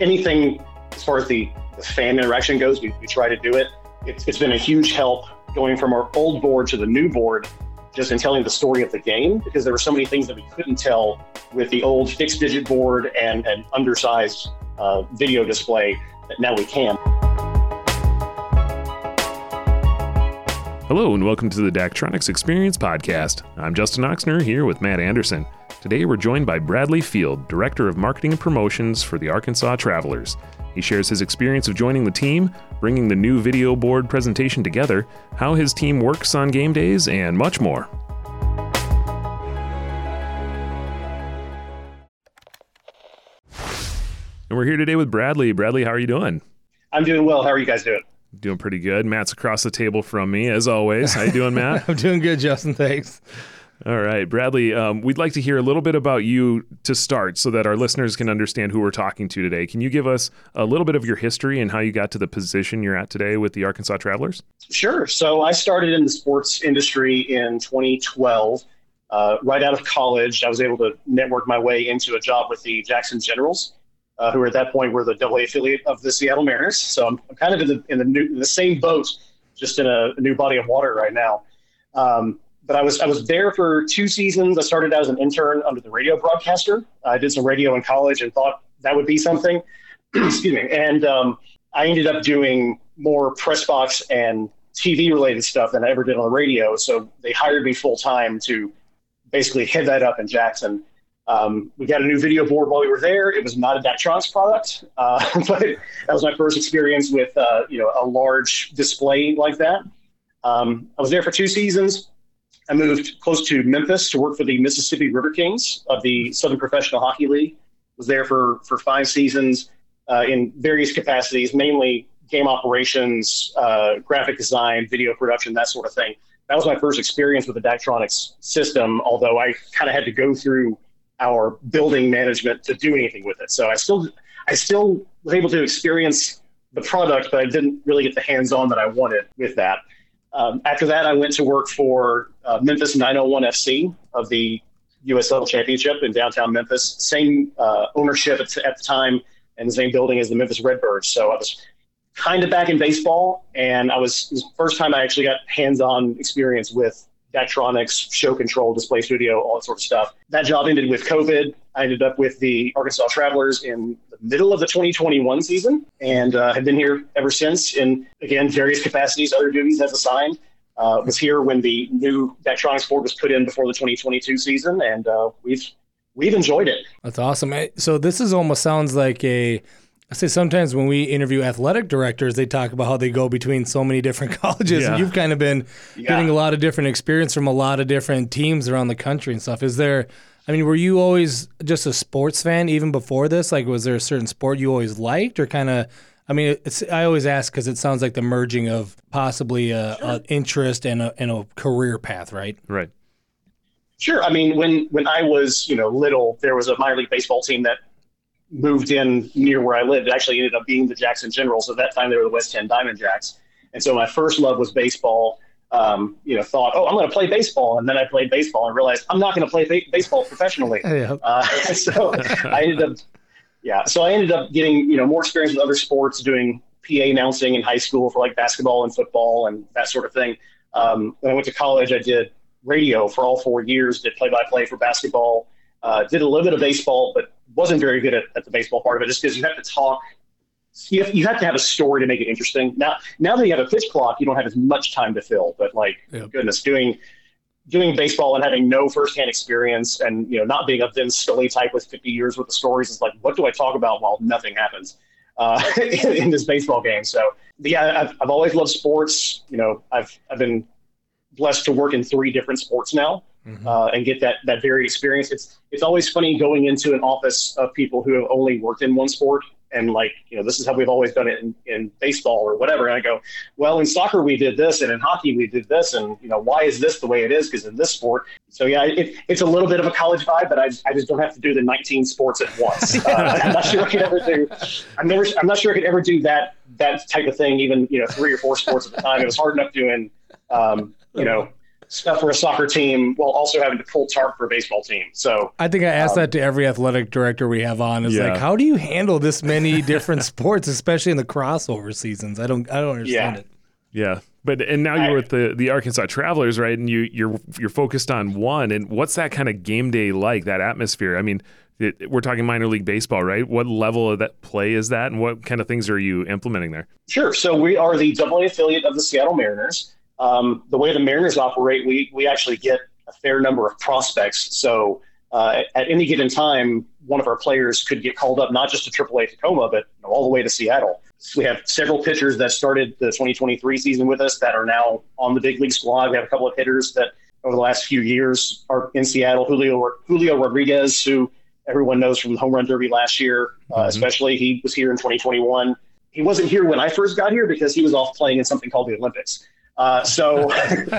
anything as far as the, the fan interaction goes, we, we try to do it. It's, it's been a huge help going from our old board to the new board just in telling the story of the game because there were so many things that we couldn't tell with the old fixed digit board and an undersized uh, video display that now we can. Hello and welcome to the Daktronics Experience Podcast. I'm Justin Oxner here with Matt Anderson. Today we're joined by Bradley Field, Director of Marketing and Promotions for the Arkansas Travelers. He shares his experience of joining the team, bringing the new video board presentation together, how his team works on game days, and much more. And we're here today with Bradley. Bradley, how are you doing? I'm doing well. How are you guys doing? Doing pretty good. Matt's across the table from me, as always. How you doing, Matt? I'm doing good, Justin. Thanks. All right, Bradley. Um, we'd like to hear a little bit about you to start, so that our listeners can understand who we're talking to today. Can you give us a little bit of your history and how you got to the position you're at today with the Arkansas Travelers? Sure. So I started in the sports industry in 2012. Uh, right out of college, I was able to network my way into a job with the Jackson Generals uh, who at that point were the AA affiliate of the Seattle Mariners. So I'm, I'm kind of in the in the, new, in the same boat, just in a, a, new body of water right now. Um, but I was I was there for two seasons. I started out as an intern under the radio broadcaster. I did some radio in college and thought that would be something. Excuse me. And um, I ended up doing more press box and TV related stuff than I ever did on the radio. So they hired me full time to basically head that up in Jackson. Um, we got a new video board while we were there. It was not a Daktronics product, uh, but that was my first experience with uh, you know a large display like that. Um, I was there for two seasons. I moved close to Memphis to work for the Mississippi River Kings of the Southern Professional Hockey League. Was there for for five seasons uh, in various capacities, mainly game operations, uh, graphic design, video production, that sort of thing. That was my first experience with the Daktronics system. Although I kind of had to go through our building management to do anything with it. So I still I still was able to experience the product, but I didn't really get the hands-on that I wanted with that. Um, after that, I went to work for uh, Memphis 901 FC of the USL Championship in downtown Memphis. Same uh, ownership at, at, the time and the same building as the Memphis Redbirds. So I was kind of back in baseball, and I was, was the first time I actually got hands-on experience with Daktronics, show control, display studio, all that sort of stuff. That job ended with COVID. I ended up with the Arkansas Travelers in the middle of the 2021 season and uh, have been here ever since in, again, various capacities, other duties as assigned. Uh, was here when the new Daktronics board was put in before the 2022 season, and uh, we've we've enjoyed it. That's awesome. So this is almost sounds like a I say sometimes when we interview athletic directors, they talk about how they go between so many different colleges, yeah. and you've kind of been yeah. getting a lot of different experience from a lot of different teams around the country and stuff. Is there? I mean, were you always just a sports fan even before this? Like, was there a certain sport you always liked, or kind of? I mean, it's I always ask because it sounds like the merging of possibly a, sure. a interest and a, and a career path, right? Right. Sure. I mean, when when I was you know little, there was a minor league baseball team that moved in near where I lived. It actually ended up being the Jackson Generals. At that time, they were the West Tenn Diamond Jaxx. And so my first love was baseball. Um, you know, thought, oh, I'm going to play baseball, and then I played baseball and realized I'm not going to play ba- baseball professionally. yeah. uh, so I ended up, yeah. So I ended up getting you know more experience with other sports, doing PA announcing in high school for like basketball and football and that sort of thing. Um, when I went to college, I did radio for all four years. Did play by play for basketball. Uh, did a little bit of baseball, but wasn't very good at, at the baseball part of it just because you have to talk. You have, you have to have a story to make it interesting. Now, now that you have a pitch clock, you don't have as much time to fill. But like, yep. goodness, doing doing baseball and having no firsthand experience, and you know, not being a Vin Scully type with 50 years worth of stories is like, what do I talk about while nothing happens uh, in, in, this baseball game? So, yeah, I've, I've always loved sports. You know, I've I've been blessed to work in three different sports now mm-hmm. uh, and get that that varied experience. It's it's always funny going into an office of people who have only worked in one sport and like you know this is how we've always done it in, in baseball or whatever. And i go well in soccer we did this and in hockey we did this and you know why is this the way it is? Because in this sport. So yeah it, it's a little bit of a college vibe but I, I just don't have to do the 19 sports at once. Uh, i'm not sure i could ever do i'm never i'm not sure i could ever do that that type of thing even you know three or four sports at a time. It was hard enough doing um, you know stuff for a soccer team while also having to pull tarp for a baseball team. So I think I asked um, that to every athletic director we have on. Is yeah. like, how do you handle this many different sports, especially in the crossover seasons? I don't, I don't understand yeah. it. Yeah, but and now you're with the the Arkansas Travelers, right? And you you're you're focused on one. And what's that kind of game day like? That atmosphere? I mean, it, we're talking minor league baseball, right? What level of that play is that, and what kind of things are you implementing there? Sure. So we are the double affiliate of the Seattle Mariners. Um, the way the Mariners operate, we we actually get a fair number of prospects. So uh, at, any given time, one of our players could get called up not just to AAA Tacoma, but you know, all the way to Seattle. We have several pitchers that started the 2023 season with us that are now on the big league squad. We have a couple of hitters that over the last few years are in Seattle. Julio Julio Rodriguez, who everyone knows from the home run derby last year, uh, mm-hmm. especially he was here in 2021. He wasn't here when I first got here because he was off playing in something called the Olympics. Uh, so,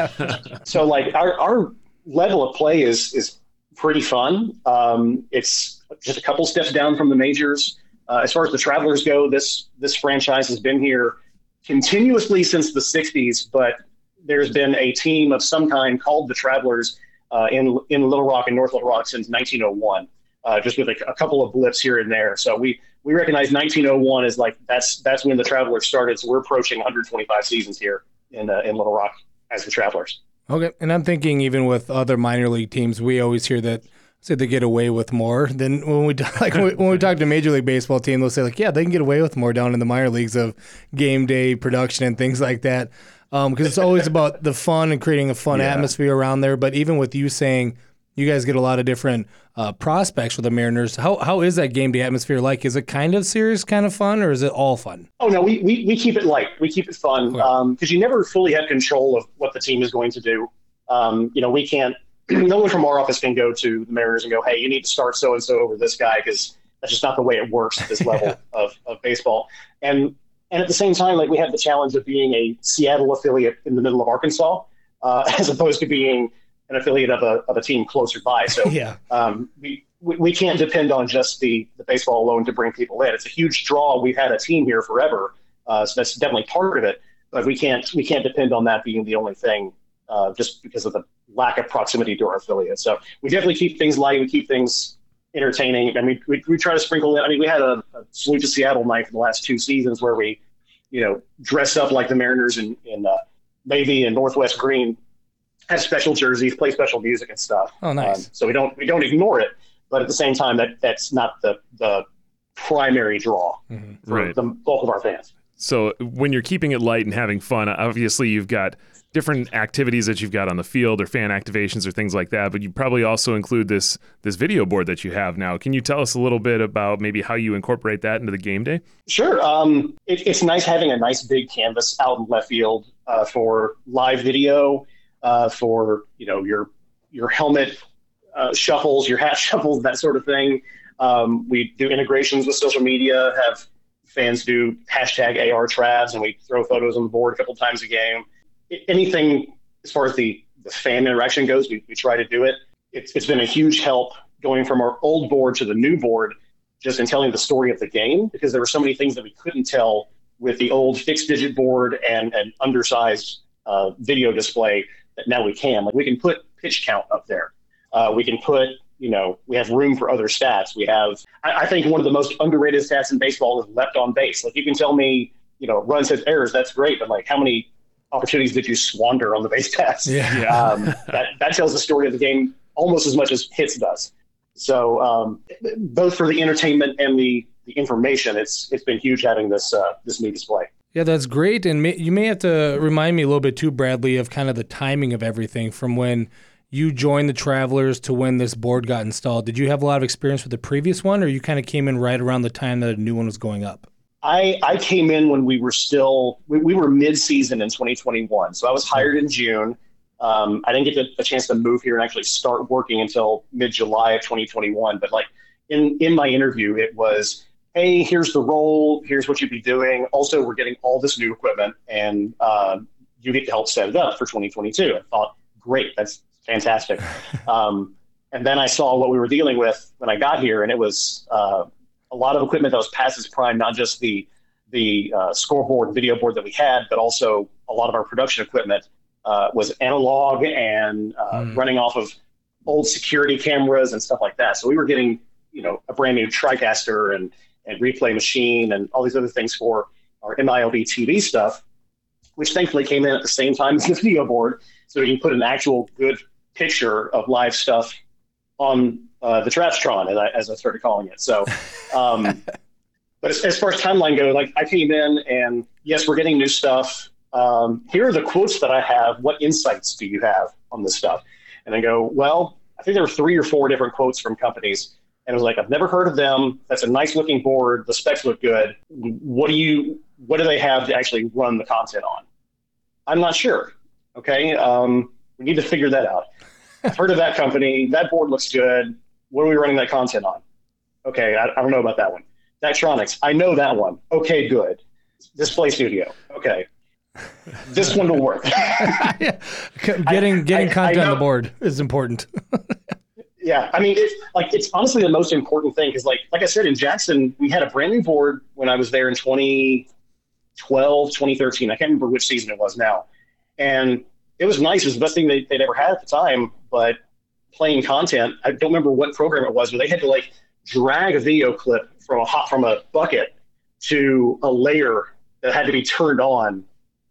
so like our, our level of play is is pretty fun. Um, it's just a couple steps down from the majors. Uh, as far as the Travelers go, this this franchise has been here continuously since the '60s, but there's been a team of some kind called the Travelers uh, in in Little Rock and North Little Rock since 1901 uh, just with a, a, couple of blips here and there. So we we recognize 1901 as like that's that's when the Travelers started. So we're approaching 125 seasons here in uh, in Little Rock as the Travelers. Okay, and I'm thinking even with other minor league teams, we always hear that say they get away with more than when we like when we, when we talk to major league baseball team, they'll say like, yeah, they can get away with more down in the minor leagues of game day production and things like that. Because um, it's always about the fun and creating a fun yeah. atmosphere around there. But even with you saying you guys get a lot of different uh, prospects for the Mariners. How how is that game day atmosphere like? Is it kind of serious, kind of fun, or is it all fun? Oh no, we we, we keep it light. We keep it fun because um, you never fully have control of what the team is going to do. Um, you know, we can't. no one from our office can go to the Mariners and go, "Hey, you need to start so and so over this guy," because that's just not the way it works at this level yeah. of, of baseball. And and at the same time, like we have the challenge of being a Seattle affiliate in the middle of Arkansas, uh, as opposed to being an affiliate of a, of a team closer by. So yeah. um, we, we can't depend on just the, the baseball alone to bring people in. It's a huge draw. We've had a team here forever, uh, so that's definitely part of it. But we can't we can't depend on that being the only thing, uh, just because of the lack of proximity to our affiliate. So we definitely keep things light. We keep things entertaining. I mean, we, we try to sprinkle in. I mean, we had a, a salute to Seattle night for the last two seasons where we, you know, dressed up like the Mariners in in uh, navy and Northwest green have special jerseys, play special music and stuff. Oh, nice. Um, so we don't we don't ignore it, but at the same time, that that's not the the primary draw mm-hmm. for right. the bulk of our fans. So when you're keeping it light and having fun, obviously you've got different activities that you've got on the field or fan activations or things like that but you probably also include this this video board that you have now can you tell us a little bit about maybe how you incorporate that into the game day sure um, it, it's nice having a nice big canvas out in left field uh, for live video uh, for you know your your helmet uh, shuffles, your hat shuffles, that sort of thing. Um, we do integrations with social media. Have fans do hashtag AR Travs, and we throw photos on the board a couple times a game. Anything as far as the, the fan interaction goes, we, we try to do it. It's, it's been a huge help going from our old board to the new board, just in telling the story of the game, because there were so many things that we couldn't tell with the old fixed digit board and an undersized uh, video display now we can. Like we can put pitch count up there. Uh, we can put, you know, we have room for other stats. We have, I, I, think one of the most underrated stats in baseball is left on base. Like you can tell me, you know, runs, hits, errors, that's great, but like how many opportunities did you squander on the base pass? Yeah. Um, that, that tells the story of the game almost as much as hits does. So um, both for the entertainment and the, the information, it's it's been huge having this uh, this new display. Yeah, that's great. And may, you may have to remind me a little bit too, Bradley, of kind of the timing of everything from when you joined the Travelers to when this board got installed. Did you have a lot of experience with the previous one, or you kind of came in right around the time that a new one was going up? I, I came in when we were still, we, we were mid season in 2021. So I was hired in June. Um, I didn't get a chance to move here and actually start working until mid July of 2021. But like in, in my interview, it was, hey, here's the role, here's what you'd be doing. Also, we're getting all this new equipment, and uh, you get to help set it up for 2022. I thought, great, that's fantastic. um, and then I saw what we were dealing with when I got here, and it was uh, a lot of equipment that was past its prime, not just the the uh, scoreboard, video board that we had, but also a lot of our production equipment uh, was analog and uh, mm. running off of old security cameras and stuff like that. So we were getting, you know, a brand new TriCaster and and replay machine and all these other things for our MILB TV stuff, which thankfully came in at the same time as the video board, so we can put an actual good picture of live stuff on uh, the Trapstron, as I, as I started calling it. So, um, but as, as, far as timeline goes, like I came in and yes, we're getting new stuff. Um, here are the quotes that I have. What insights do you have on this stuff? And I go, well, I think there were three or four different quotes from companies. And it was like, I've never heard of them. That's a nice looking board. The specs look good. What do you, what do they have to actually run the content on? I'm not sure. Okay. Um, we need to figure that out. I've heard of that company. That board looks good. What are we running that content on? Okay. I, I don't know about that one. Daktronics. I know that one. Okay. Good. Display Studio. Okay this one will work. getting getting I, content I on the board is important. yeah, I mean, it's like it's honestly the most important thing because, like, like I said in Jackson, we had a brand new board when I was there in 2012, 2013. I can't remember which season it was now, and it was nice. It was the best thing they, would ever had at the time. But playing content, I don't remember what program it was, but they had to like drag a video clip from a hot from a bucket to a layer that had to be turned on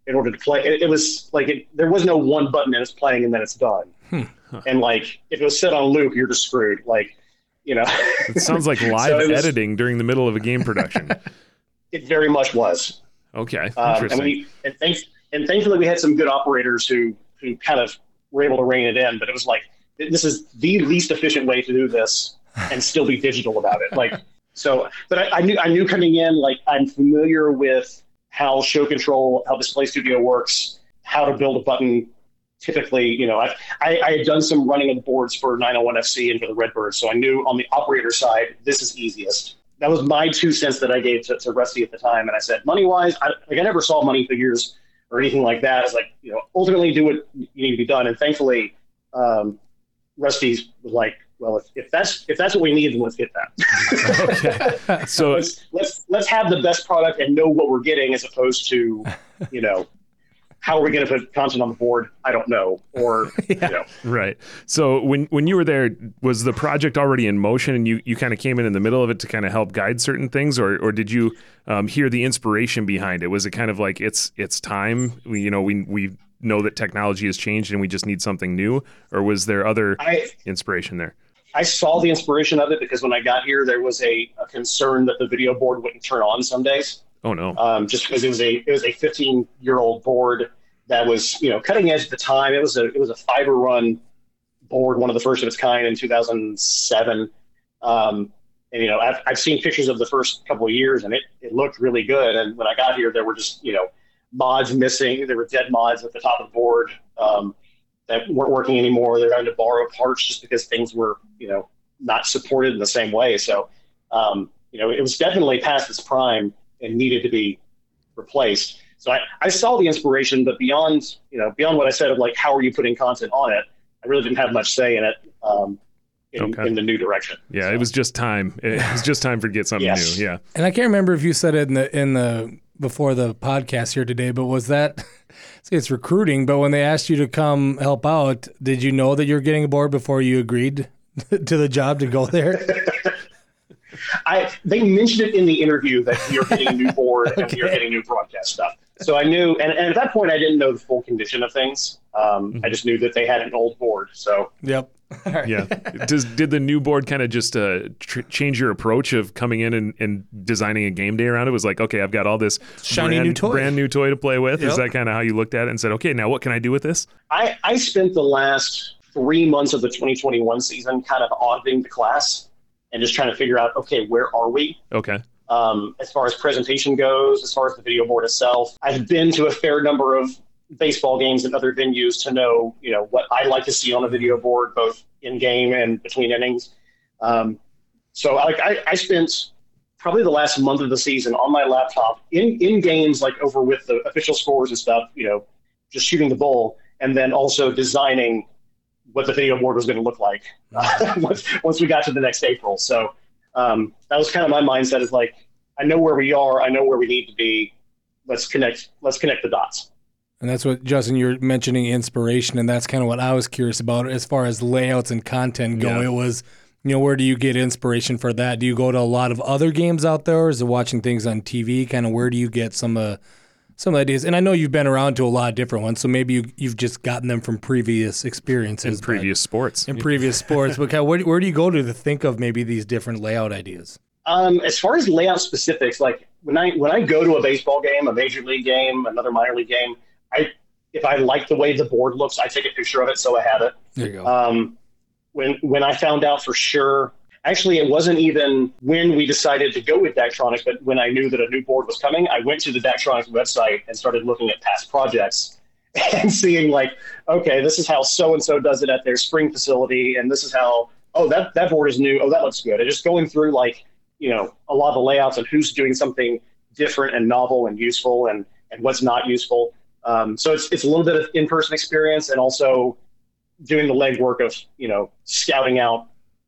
in order to play. It, it was like it, there was no one button and it's playing and then it's done. Hmm. Huh. And like if it was set on loop, you're just screwed. Like you know, it sounds like live so was, editing during the middle of a game production. it very much was. Okay, um, and we and, thanks, and thankfully we had some good operators who who kind of were able to rein it in. But it was like this is the least efficient way to do this and still be digital about it. Like so, but I, I knew I knew coming in like I'm familiar with how show control, how Display Studio works, how to build a button. Typically, you know, I, I, I had done some running of boards for 901FC and for the Redbirds, so I knew on the operator side, this is easiest. That was my two cents that I gave to, to Rusty at the time, and I said, money wise, I, like I never saw money figures or anything like that. It's like, you know, ultimately do what you need to be done. And thankfully, um, Rusty was like, well, if, if that's if that's what we need, then let's get that. okay. So let's, let's let's have the best product and know what we're getting, as opposed to, you know, how are we going to put content on the board? I don't know. Or yeah. you know. right. So when when you were there, was the project already in motion, and you you kind of came in in the middle of it to kind of help guide certain things, or or did you um, hear the inspiration behind it? Was it kind of like it's it's time? We you know we we know that technology has changed and we just need something new, or was there other I, inspiration there? I saw the inspiration of it because when I got here, there was a, a concern that the video board wouldn't turn on some days. Oh no! Um, just because it was a it was a 15 year old board that was you know cutting edge at the time. It was a it was a fiber run board, one of the first of its kind in 2007. Um, and you know I've, I've seen pictures of the first couple of years, and it it looked really good. And when I got here, there were just you know mods missing. There were dead mods at the top of the board. Um, that weren't working anymore. They're having to borrow parts just because things were, you know, not supported in the same way. So, um, you know, it was definitely past its prime and needed to be replaced. So I, I saw the inspiration, but beyond, you know, beyond what I said of like, how are you putting content on it? I really didn't have much say in it. Um, in, okay. in, the new direction. Yeah, so. it was just time. It was just time for get something yes. new. Yeah. And I can't remember if you said it in the in the before the podcast here today, but was that it's recruiting, but when they asked you to come help out, did you know that you're getting aboard before you agreed to the job to go there? I they mentioned it in the interview that you're getting a new board okay. and you're getting new broadcast stuff. So I knew, and, and, at that point, I didn't know the full condition of things. Um, mm-hmm. I just knew that they had an old board. So yep. yeah. Does did the new board kind of just uh, tr- change your approach of coming in and, and, designing a game day around it? Was like, okay, I've got all this shiny brand, new toy, brand new toy to play with. Yep. Is that kind of how you looked at it and said, okay, now what can I do with this? I I spent the last three months of the 2021 season kind of auditing the class and just trying to figure out, okay, where are we? Okay. Um, as far as presentation goes, as far as the video board itself, I've been to a fair number of baseball games and other venues to know, you know, what I like to see on a video board, both in game and between innings. Um, so like I, I spent probably the last month of the season on my laptop in, in games, like over with the official scores and stuff, you know, just shooting the bull and then also designing what the video board was going to look like once, once we got to the next April. So um, that was kind of my mindset is like, I know where we are. I know where we need to be. Let's connect, let's connect the dots. And that's what Justin you're mentioning inspiration, and that's kind of what I was curious about as far as layouts and content go. Yeah. It was, you know, where do you get inspiration for that? Do you go to a lot of other games out there, or is it watching things on TV? Kind of where do you get some of uh, some ideas? And I know you've been around to a lot of different ones, so maybe you, you've just gotten them from previous experiences, in previous sports, in previous sports. But kind of where where do you go to to think of maybe these different layout ideas? Um, as far as layout specifics, like when I when I go to a baseball game, a major league game, another minor league game, I if I like the way the board looks, I take a picture of it so I have it. There you go. Um, when when I found out for sure, actually it wasn't even when we decided to go with Daktronics, but when I knew that a new board was coming, I went to the Daktronics website and started looking at past projects and seeing like, okay, this is how so and so does it at their spring facility, and this is how oh that that board is new. Oh, that looks good. And just going through like you know a lot of the layouts and who's doing something different and novel and useful and and what's not useful. Um, so it's it's a little bit of in person experience and also doing the legwork of you know scouting out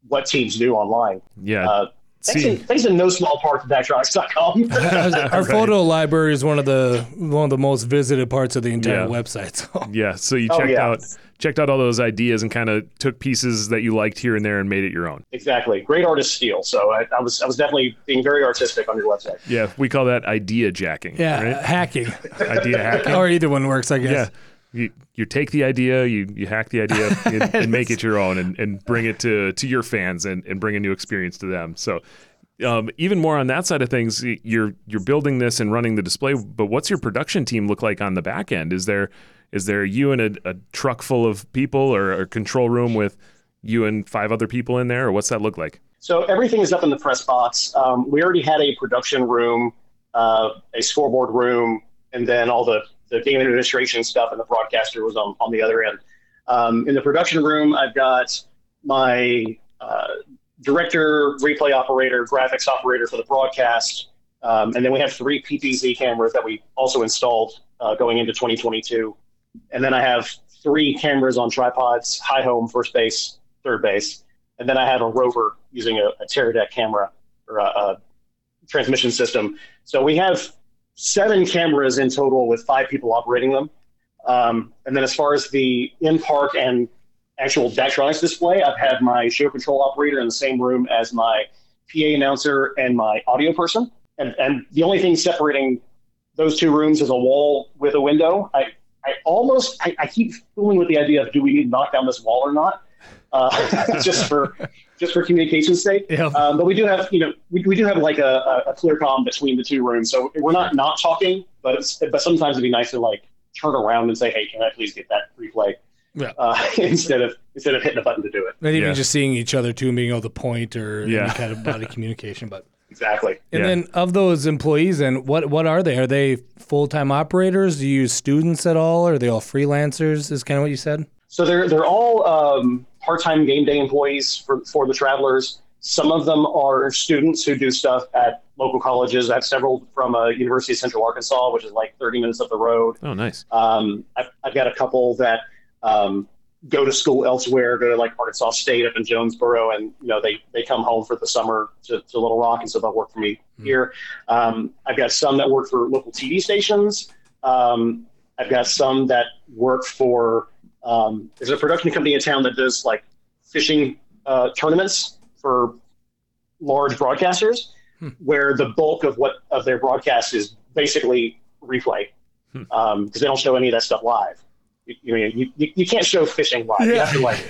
what teams do online. Yeah. Uh, Thanks in, thanks in no small part to Daktronics.com. Our photo library is one of the one of the most visited parts of the entire yeah. website. So. Yeah, so you oh, checked oh, yeah. out checked out all those ideas and kind of took pieces that you liked here and there and made it your own. Exactly. Great artist steal. So I, I was I was definitely being very artistic on your website. Yeah, we call that idea jacking. Yeah, right? hacking. idea hacking. or either one works, I guess. Yeah. You, you take the idea, you, you hack the idea and, and make it your own and, and bring it to, to your fans and, and bring a new experience to them. So um, even more on that side of things, you're you're building this and running the display, but what's your production team look like on the back end? Is there is there you and a, a truck full of people or a control room with you and five other people in there, or what's that look like? So everything is up in the press box. Um, we already had a production room, uh, a scoreboard room, and then all the, the game administration stuff, and the broadcaster was on, on the other end. Um, in the production room, I've got my uh, director, replay operator, graphics operator for the broadcast, um, and then we have three PTZ cameras that we also installed uh, going into 2022. And then I have three cameras on tripods, high home, first base, third base. And then I have a rover using a, a Teradek camera or a, a transmission system. So we have seven cameras in total with five people operating them. Um, and then as far as the in-park and actual Daktronics display, I've had my show control operator in the same room as my PA announcer and my audio person. And, and the only thing separating those two rooms is a wall with a window. I, I almost I, I, keep fooling with the idea of do we need to knock down this wall or not, uh, just for just for communication's sake. Yeah. Um, but we do have you know we, we do have like a, a Clear-Com between the two rooms, so we're not not talking, but it's, but sometimes it'd be nice to like turn around and say, hey, can I please get that replay? Yeah. Uh, instead of instead of hitting a button to do it. And even yeah. just seeing each other too, and being able to point or yeah. any kind of body communication, but. Exactly. And yeah. then of those employees, and what what are they? Are they full time operators? Do you use students at all? Are they all freelancers? Is kind of what you said. So they're they're all um, part time game day employees for for the travelers. Some of them are students who do stuff at local colleges. I have several from uh, University of Central Arkansas, which is like 30 minutes up the road. Oh, nice. Um, I've, I've got a couple that um, go to school elsewhere, go to like Arkansas State up in Jonesboro, and you know they they come home for the summer to, to Little Rock, and so they'll work for me mm-hmm. here. Um, I've got some that work for local TV stations. Um, I've got some that work for um, there's a production company in town that does like fishing uh, tournaments for large broadcasters, hmm. where the bulk of what of their broadcast is basically replay because hmm. um, they don't show any of that stuff live you, you, you, you can't show fishing live. Yeah. You have to like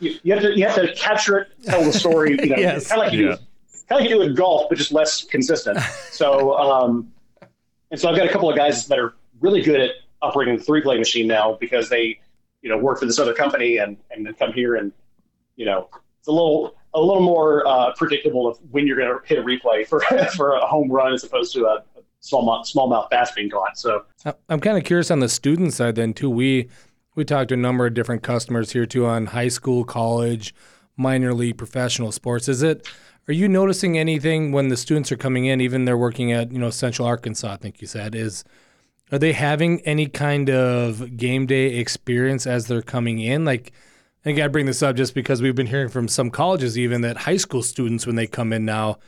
you, you, have to you have to capture it, tell the story. You know, yes. kind of like you yeah. do, kind of like you do in golf, but just less consistent. So, um, and so I've got a couple of guys that are really good at operating the replay machine now because they, you know, work for this other company and and then come here and, you know, it's a little a little more uh, predictable of when you're going to hit a replay for for a home run as opposed to a, smallmouth smallmouth bass being caught. So I'm kind of curious on the student side then too. We we talked to a number of different customers here too on high school, college, minor league, professional sports. Is it are you noticing anything when the students are coming in, even they're working at, you know, Central Arkansas, I think you said, is are they having any kind of game day experience as they're coming in? Like I think I bring this up just because we've been hearing from some colleges even that high school students when they come in now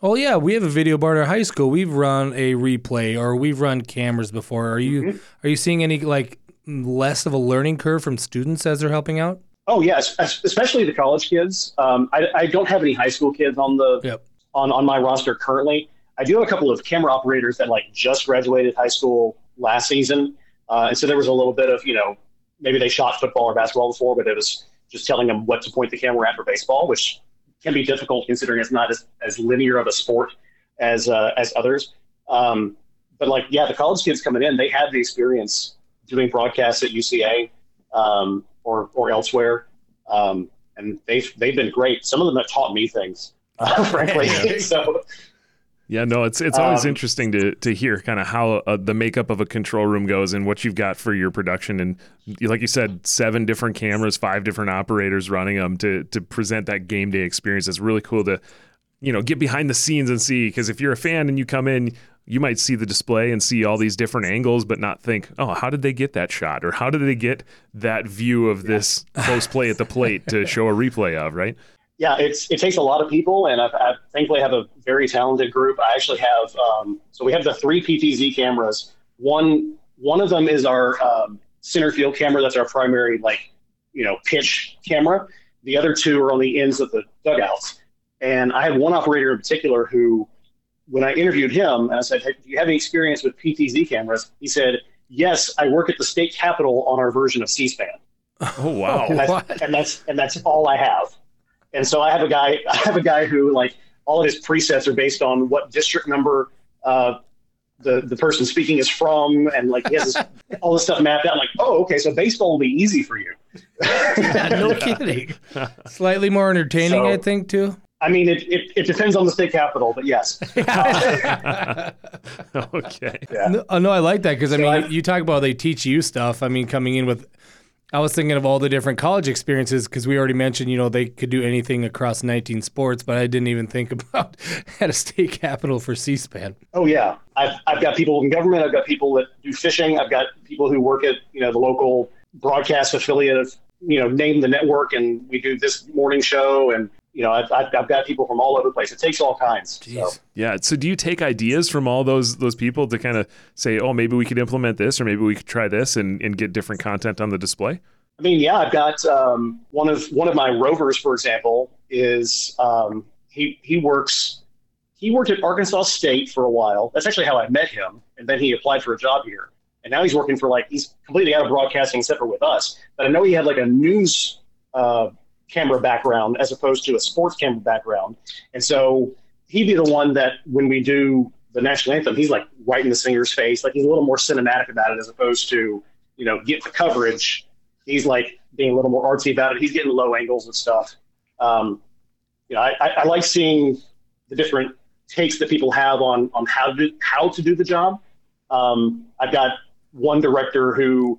Oh yeah, we have a video board at high school. We've run a replay or we've run cameras before. Are you mm-hmm. are you seeing any like less of a learning curve from students as they're helping out? Oh yes, especially the college kids. Um, I, I, don't have any high school kids on the yep. on on my roster currently. I do have a couple of camera operators that like just graduated high school last season, uh, and so there was a little bit of you know maybe they shot football or basketball before, but it was just telling them what to point the camera at for baseball, which can be difficult considering it's not as, as linear of a sport as uh, as others. Um, but like, yeah, the college kids coming in, they have the experience doing broadcasts at UCA um, or or elsewhere, um, and they've they've been great. Some of them have taught me things, uh, frankly. so yeah, no, it's it's always um, interesting to to hear kind of how uh, the makeup of a control room goes and what you've got for your production and like you said, seven different cameras, five different operators running them to to present that game day experience. It's really cool to you know get behind the scenes and see because if you're a fan and you come in, you might see the display and see all these different angles, but not think, oh, how did they get that shot or how did they get that view of this close play at the plate to show a replay of, right? Yeah, it's it takes a lot of people, and I've, I thankfully have a very talented group. I actually have um, so we have the three PTZ cameras. One one of them is our um, center field camera. That's our primary like you know pitch camera. The other two are on the ends of the dugouts. And I have one operator in particular who, when I interviewed him, and I said, hey, "Do you have any experience with PTZ cameras?" He said, "Yes, I work at the state capitol on our version of C-SPAN." Oh wow! and, that's, and that's and that's all I have. And so I have a guy, I have a guy who like all of his presets are based on what district number uh, the the person speaking is from, and like he has this, all this stuff mapped out. I'm like, oh, okay, so baseball will be easy for you. yeah, no kidding. Slightly more entertaining, so, I think, too. I mean, it, it, it, depends on the state capital, but yes. okay. Yeah. No, no, I like that because I mean, I, you talk about they teach you stuff. I mean, coming in with I was thinking of all the different college experiences because we already mentioned, you know, they could do anything across 19 sports, but I didn't even think about at a state capital for C-SPAN. Oh yeah, I've I've got people in government. I've got people that do fishing. I've got people who work at you know the local broadcast affiliate of you know name the network, and we do this morning show and you know, I've, I've, got people from all over the place. It takes all kinds. So. Yeah. So do you take ideas from all those those people to kind of say, oh, maybe we could implement this, or maybe we could try this, and, and get different content on the display? I mean, yeah, I've got um, one of one of my rovers, for example, is um, he he works he worked at Arkansas State for a while. That's actually how I met him, and then he applied for a job here. And now he's working for like he's completely out of broadcasting except for with us. But I know he had like a news uh, camera background as opposed to a sports camera background. And so he'd be the one that when we do the national anthem, he's like right in the singer's face. Like he's a little more cinematic about it as opposed to, you know, get the coverage. He's like being a little more artsy about it. He's getting low angles and stuff. Um, you know, I, I, like seeing the different takes that people have on on how to how to do the job. Um, I've got one director who,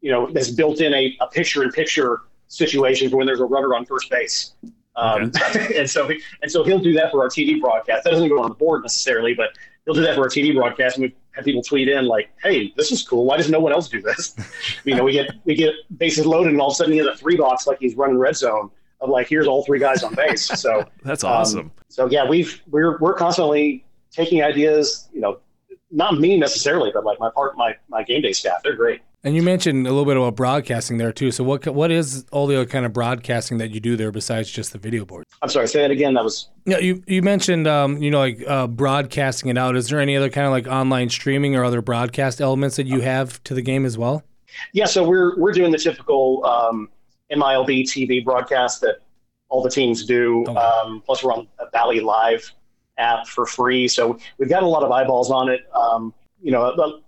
you know, has built in a, a picture in picture situations when there's a runner on first base. Um, okay. and so and so he'll do that for our TV broadcast. That doesn't go on the board necessarily, but he'll do that for our TV broadcast. And we have had people tweet in like, "Hey, this is cool. Why does no one else do this?" you know, we get we get bases loaded, and all of a sudden he has a three box like he's running red zone of like, "Here's all three guys on base." So that's awesome. Um, so yeah, we've we're we're constantly taking ideas. You know, not me necessarily, but like my part, my my game day staff. They're great. And you mentioned a little bit about broadcasting there too. So what what is all the other kind of broadcasting that you do there besides just the video board? I'm sorry, say that again. That was yeah. You you mentioned um, you know like uh, broadcasting it out. Is there any other kind of like online streaming or other broadcast elements that you have to the game as well? Yeah, so we're we're doing the typical um, MILB TV broadcast that all the teams do. Okay. Um, plus, we're on a Bally Live app for free, so we've got a lot of eyeballs on it. Um, you know,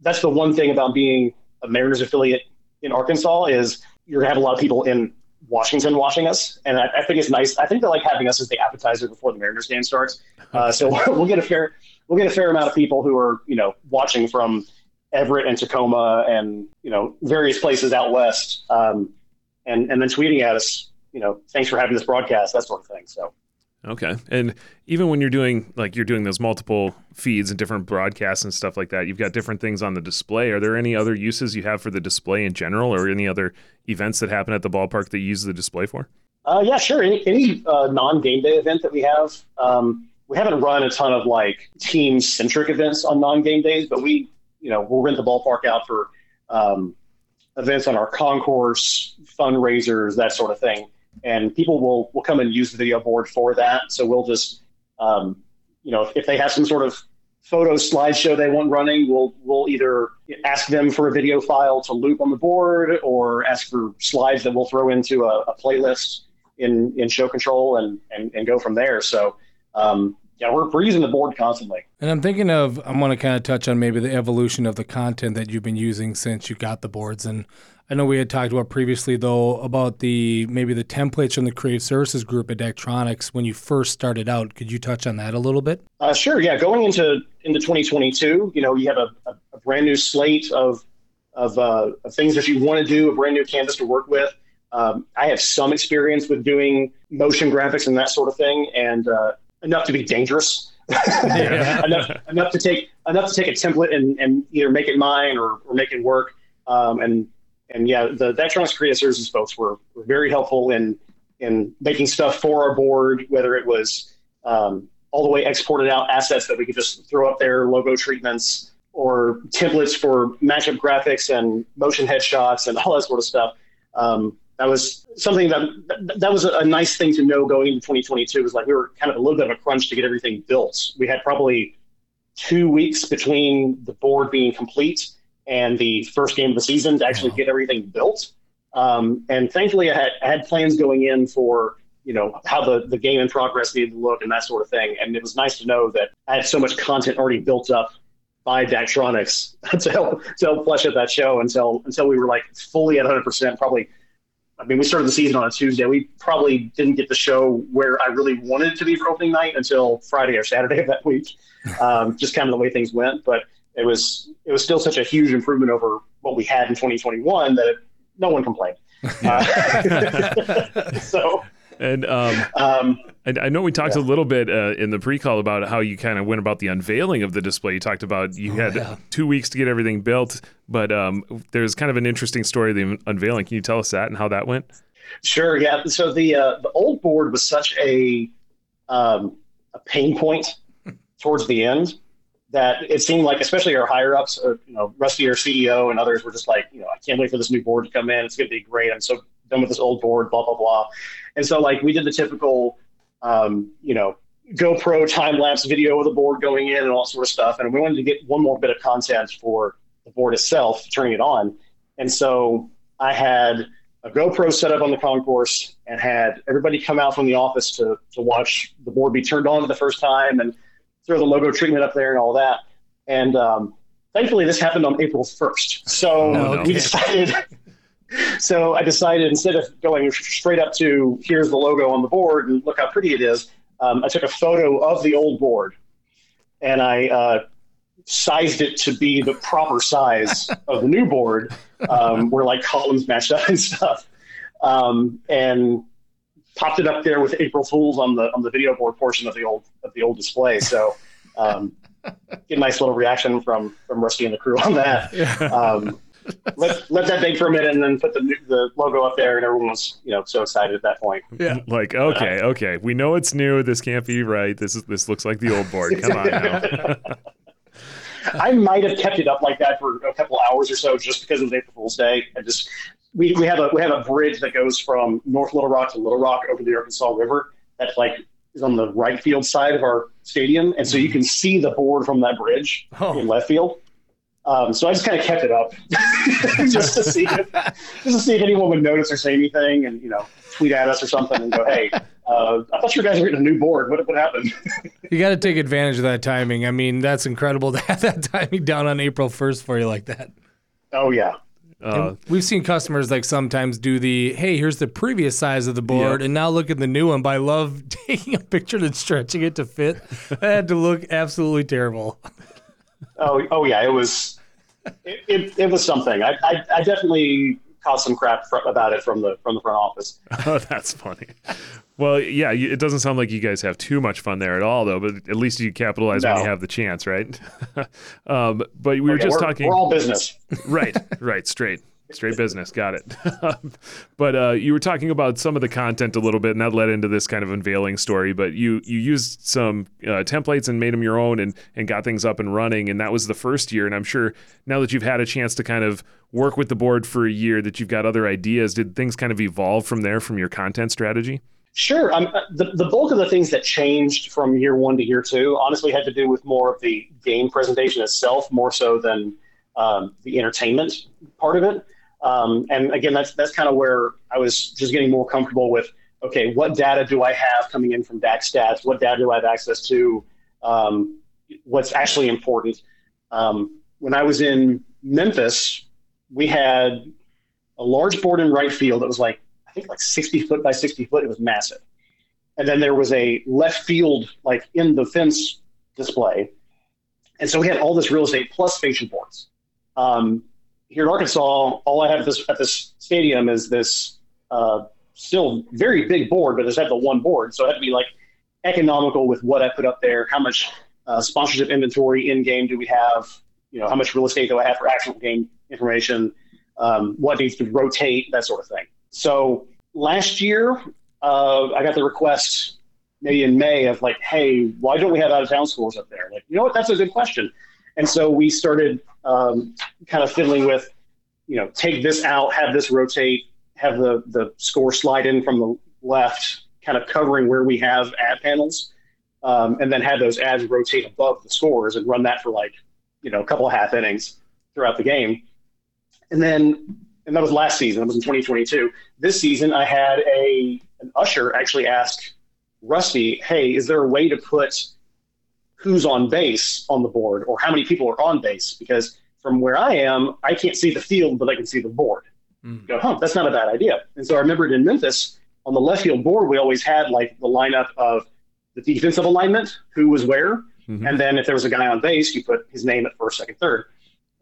that's the one thing about being a Mariners affiliate in Arkansas is you're gonna have a lot of people in Washington watching us, and I, I think it's nice. I think they like having us as the appetizer before the Mariners game starts. Uh, so we'll get a fair we'll get a fair amount of people who are you know watching from Everett and Tacoma and you know various places out west, um, and and then tweeting at us, you know, thanks for having this broadcast, that sort of thing. So Okay. And even when you're doing like you're doing those multiple feeds and different broadcasts and stuff like that, you've got different things on the display. Are there any other uses you have for the display in general or any other events that happen at the ballpark that you use the display for? Uh, yeah, sure. Any, any uh, non game day event that we have, um, we haven't run a ton of like team centric events on non game days, but we you know we'll rent the ballpark out for um, events on our concourse, fundraisers, that sort of thing, and people will will come and use the video board for that. So we'll just um, you know if, if they have some sort of photo slideshow they want running, we'll we'll either ask them for a video file to loop on the board or ask for slides that we'll throw into a, a playlist in in show control and and, and go from there. So um, yeah, we're, we're using the board constantly. And I'm thinking of, I want to kind of touch on maybe the evolution of the content that you've been using since you got the boards. And I know we had talked about previously, though, about the maybe the templates from the creative services group at Daktronics when you first started out. Could you touch on that a little bit? Uh, sure. Yeah. Going into into 2022, you know, you have a, a, a brand new slate of of, uh, of things that you want to do, a brand new canvas to work with. Um, I have some experience with doing motion graphics and that sort of thing, and uh, enough to be dangerous. enough, enough to take enough to take a template and, and either make it mine or, or make it work. Um, and and yeah, the Daktronics Creative Services folks were, were very helpful in in making stuff for our board, whether it was um, all the way exported out assets that we could just throw up there, logo treatments, or templates for matchup graphics and motion headshots and all that sort of stuff. Um, that was something that that was a nice thing to know going into 2022 was like we were kind of a little bit of a crunch to get everything built. We had probably two weeks between the board being complete and the first game of the season to actually get everything built. Um, and thankfully, I had, I had plans going in for you know how the, the game in progress needed to look and that sort of thing. And it was nice to know that I had so much content already built up by Daktronics to help to help flesh out that show until until we were like fully at 100 percent, probably I mean, we started the season on a Tuesday. We probably didn't get the show where I really wanted it to be for opening night until Friday or Saturday of that week. Um, just kind of the way things went, but it was it was still such a huge improvement over what we had in 2021 that it, no one complained. Uh, so and um, um, I, I, know we talked yeah. a little bit uh, in the pre-call about how you kind of went about the unveiling of the display. You talked about you oh, had yeah. two weeks to get everything built, but um, there's kind of an interesting story of the unveiling. Can you tell us that and how that went? Sure. Yeah. So the uh, the old board was such a um, a pain point towards the end that it seemed like, especially our higher ups, uh, you know, Rusty, our CEO, and others were just like, you know, I can't wait for this new board to come in. It's going to be great. I'm so done with this old board. Blah blah blah. And so like we did the typical, um, you know, GoPro time lapse video of the board going in and all sort of stuff. And we wanted to get one more bit of content for the board itself, turning it on. And so I had a GoPro set up on the concourse and had everybody come out from the office to, to watch the board be turned on for the first time and throw the logo treatment up there and all that. And um, thankfully, this happened on April 1st. So oh, no. we decided so I decided instead of going straight up to here's the logo on the board and look how pretty it is, um, I took a photo of the old board and I uh, sized it to be the proper size of the new board, um, where like columns matched up and stuff, um, and popped it up there with April Fools on the on the video board portion of the old of the old display. So. Um, get a nice little reaction from from Rusty and the crew on that. Yeah. Let let that bake for a minute and then put the the logo up there and everyone was you know so excited at that point yeah like okay okay we know it's new this can't be right this is this looks like the old board come on now I might have kept it up like that for a couple hours or so just because it was April Fool's Day. I just we, we have a we have a bridge that goes from North Little Rock to Little Rock over the Arkansas River. That's like is on the right field side of our stadium, and so you can see the board from that bridge oh. in left field. Um, so I just kind of kept it up just to see if, just to see if anyone would notice or say anything, and you know, tweet at us or something and go, "Hey, uh, I thought you guys were getting a new board. What what happened?" you got to take advantage of that timing. I mean, that's incredible to have that timing down on April first for you like that. Oh yeah. Uh, we've seen customers like sometimes do the hey here's the previous size of the board and now look at the new one but i love taking a picture and stretching it to fit that had to look absolutely terrible Oh, oh yeah, it was, it, it, it was something. I, I, I, definitely caught some crap about it from the from the front office. Oh, that's funny. Well, yeah, it doesn't sound like you guys have too much fun there at all, though. But at least you capitalize no. when you have the chance, right? um, but we were just we're, talking. We're all business, right? Right, straight. Straight business. Got it. but uh, you were talking about some of the content a little bit, and that led into this kind of unveiling story. But you you used some uh, templates and made them your own, and and got things up and running. And that was the first year. And I'm sure now that you've had a chance to kind of work with the board for a year, that you've got other ideas. Did things kind of evolve from there from your content strategy? Sure. Um, the, the bulk of the things that changed from year one to year two honestly had to do with more of the game presentation itself, more so than um, the entertainment part of it. Um, and again, that's that's kind of where I was just getting more comfortable with. Okay, what data do I have coming in from DakStats? What data do I have access to? Um, what's actually important? Um, when I was in Memphis, we had a large board in right field that was like I think like 60 foot by 60 foot. It was massive. And then there was a left field like in the fence display. And so we had all this real estate plus station boards. Um, here in Arkansas, all I have at this, at this stadium is this uh, still very big board, but it's had the one board. So it had to be like economical with what I put up there. How much uh, sponsorship inventory in game do we have? You know, how much real estate do I have for actual game information? Um, what needs to rotate? That sort of thing. So last year, uh, I got the request maybe in May of like, hey, why don't we have out of town schools up there? Like, you know what? That's a good question. And so we started um, kind of fiddling with, you know, take this out, have this rotate, have the the score slide in from the left, kind of covering where we have ad panels, um, and then have those ads rotate above the scores and run that for like, you know, a couple of half innings throughout the game. And then and that was last season. That was in 2022. This season, I had a an usher actually ask Rusty, "Hey, is there a way to put who's on base on the board, or how many people are on base? Because from where I am, I can't see the field, but I can see the board." Mm. Go, huh? That's not a bad idea. And so I remembered in Memphis on the left field board, we always had like the lineup of the defensive alignment, who was where, mm-hmm. and then if there was a guy on base, you put his name at first, second, third.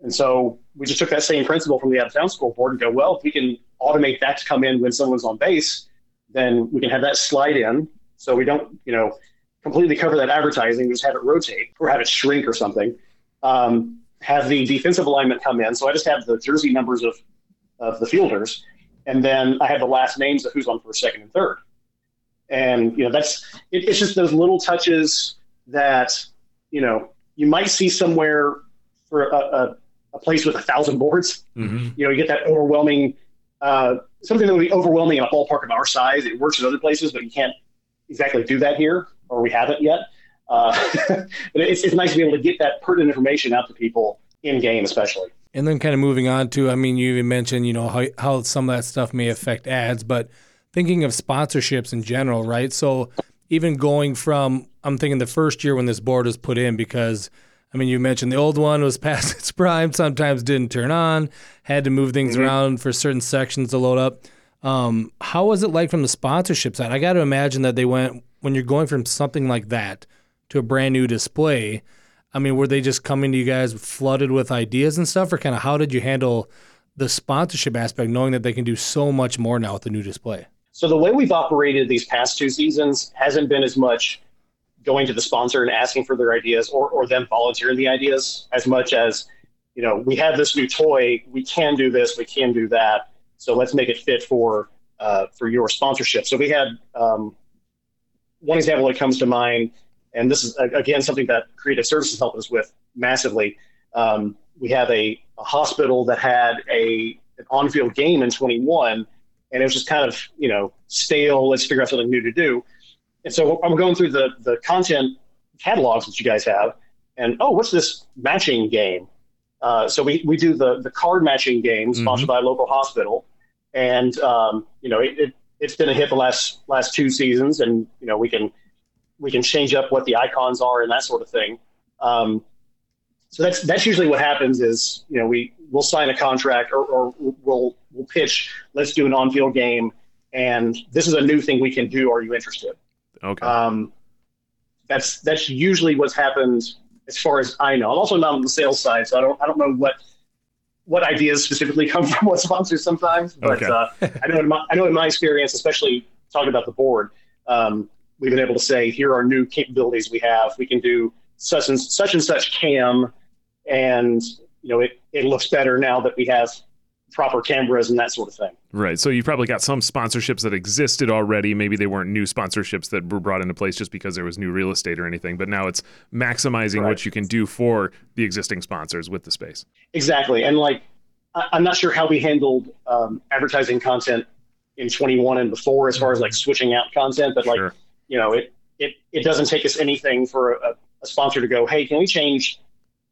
And so we just took that same principle from the out of town scoreboard and go, well, if we can automate that to come in when someone's on base, then we can have that slide in. So we don't, you know, completely cover that advertising, just have it rotate or have it shrink or something. Um, have the defensive alignment come in. So I just have the jersey numbers of, of the fielders. And then I have the last names of who's on first, second, and third. And, you know, that's, it, it's just those little touches that, you know, you might see somewhere for a, a a place with a thousand boards. Mm-hmm. You know, you get that overwhelming, uh, something that would be overwhelming in a ballpark of our size. It works in other places, but you can't exactly do that here, or we haven't yet. Uh, but it's, it's nice to be able to get that pertinent information out to people in game, especially. And then kind of moving on to, I mean, you even mentioned, you know, how, how some of that stuff may affect ads, but thinking of sponsorships in general, right? So even going from, I'm thinking the first year when this board was put in, because – I mean, you mentioned the old one was past its prime, sometimes didn't turn on, had to move things mm-hmm. around for certain sections to load up. Um, how was it like from the sponsorship side? I got to imagine that they went, when you're going from something like that to a brand new display, I mean, were they just coming to you guys flooded with ideas and stuff, or kind of how did you handle the sponsorship aspect, knowing that they can do so much more now with the new display? So the way we've operated these past two seasons hasn't been as much going to the sponsor and asking for their ideas or, or them volunteering the ideas as much as, you know, we have this new toy, we can do this, we can do that. So let's make it fit for uh, for your sponsorship. So we had um, one example that comes to mind, and this is again something that creative services helped us with massively. Um, we have a, a, hospital that had a an on-field game in 21, and it was just kind of you know stale. Let's figure out something new to do. And so I'm going through the, the content catalogs that you guys have, and oh, what's this matching game? Uh, so we, we do the, the card matching game sponsored mm-hmm. by a local hospital, and um, you know it, it it's been a hit the last last two seasons, and you know we can we can change up what the icons are and that sort of thing. Um, so that's that's usually what happens is you know we we'll sign a contract or, or we'll we'll pitch let's do an on field game and this is a new thing we can do. Are you interested? Okay. Um, that's that's usually what's happened as far as I know. I'm also not on the sales side, so I don't I don't know what what ideas specifically come from what sponsors sometimes. But okay. uh, I know in my I know in my experience, especially talking about the board, um, we've been able to say here are new capabilities we have. We can do such and such and such cam, and you know it, it looks better now that we have proper cameras and that sort of thing. Right. So you probably got some sponsorships that existed already. Maybe they weren't new sponsorships that were brought into place just because there was new real estate or anything. But now it's maximizing right. what you can do for the existing sponsors with the space. Exactly. And like, I'm not sure how we handled um, advertising content in 21 and before, as far as like switching out content. But like, sure. you know, it it it doesn't take us anything for a, a sponsor to go, hey, can we change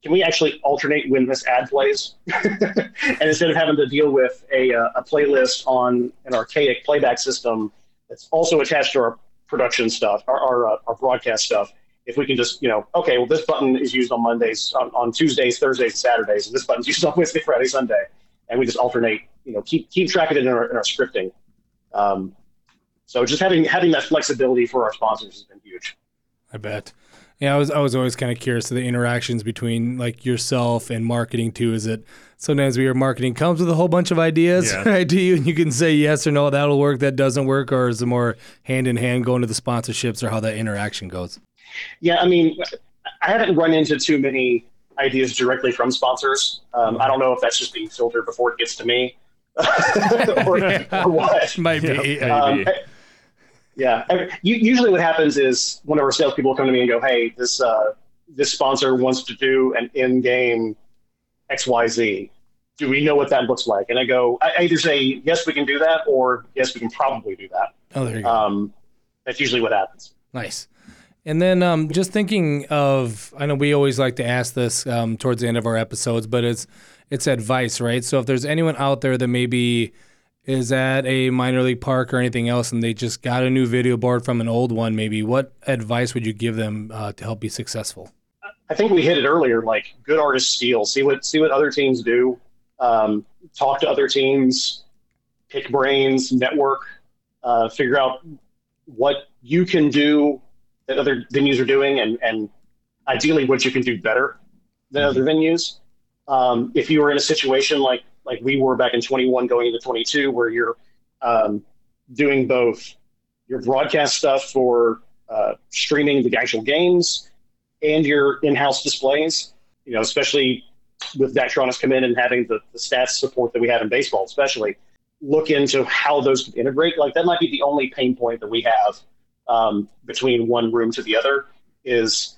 can we actually alternate when this ad plays? and instead of having to deal with a, uh, a playlist on an archaic playback system that's also attached to our production stuff, our, our, uh, our broadcast stuff, if we can just, you know, okay, well, this button is used on Mondays, on, on Tuesdays, Thursdays, and Saturdays, and this button's used on Wednesday, Friday, Sunday, and we just alternate, you know, keep keep track of it in our, in our scripting. Um, so just having having that flexibility for our sponsors has been huge. I bet. Yeah, I was I was always kind of curious to the interactions between like yourself and marketing too. Is it sometimes we are marketing comes with a whole bunch of ideas yeah. right to you, and you can say yes or no, that'll work, that doesn't work, or is it more hand in hand going to the sponsorships or how that interaction goes? Yeah, I mean, I haven't run into too many ideas directly from sponsors. Um, I don't know if that's just being filtered before it gets to me. or, or, what. Might be. Um, yeah. usually, what happens is one of our salespeople come to me and go, "Hey, this uh, this sponsor wants to do an in-game X Y Z. Do we know what that looks like?" And I go, I either say, "Yes, we can do that," or "Yes, we can probably do that." Oh, there you go. Um, that's usually what happens. Nice. And then um, just thinking of, I know we always like to ask this um, towards the end of our episodes, but it's it's advice, right? So if there's anyone out there that maybe is at a minor league park or anything else? And they just got a new video board from an old one maybe. What advice would you give them uh, to help be successful? I think we hit it earlier like good artists steal. See what see what other teams do. Um, talk to other teams pick brains network uh, figure out what you can do that other venues are doing and and ideally what you can do better than mm-hmm. other venues. Um, if you were in a situation like like we were back in 21 going into 22, where you're um, doing both your broadcast stuff for uh, streaming the actual games and your in-house displays. You know, especially with Daktronics come in and having the, the stats support that we have in baseball, especially look into how those can integrate. Like that might be the only pain point that we have um, between one room to the other is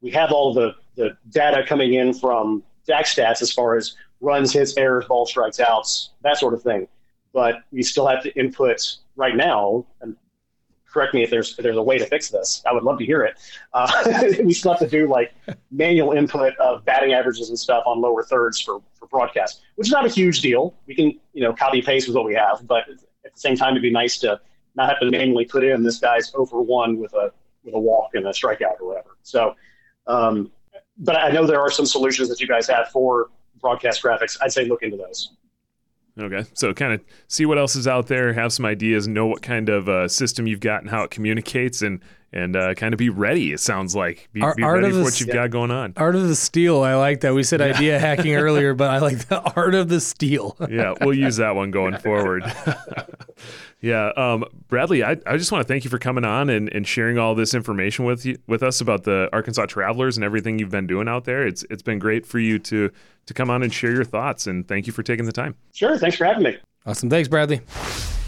we have all the, the data coming in from DakStats as far as runs, hits, errors, ball strikes, outs, that sort of thing. But we still have to input right now, and correct me if there's if there's a way to fix this. I would love to hear it. Uh, we still have to do like manual input of batting averages and stuff on lower thirds for for broadcast, which is not a huge deal. We can you know copy paste with what we have, but at the same time, it'd be nice to not have to manually put in this guy's over one with a with a walk and a strikeout or whatever. So, um, but I know there are some solutions that you guys have for broadcast graphics, I'd say look into those. Okay, so kind of see what else is out there, have some ideas, know what kind of uh, system you've got and how it communicates, and and uh, kind of be ready. It sounds like be, be ready for what you've yeah. got going on. Art of the steal, I like that. We said yeah. idea hacking earlier, but I like the art of the steal. yeah, we'll use that one going forward. Yeah, um, Bradley, I, I just want to thank you for coming on and, and sharing all this information with you with us about the Arkansas Travelers and everything you've been doing out there. It's it's been great for you to to come on and share your thoughts, and thank you for taking the time. Sure, thanks for having me. Awesome, thanks, Bradley.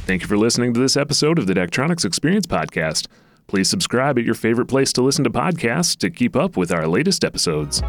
Thank you for listening to this episode of the Daktronics Experience podcast. Please subscribe at your favorite place to listen to podcasts to keep up with our latest episodes.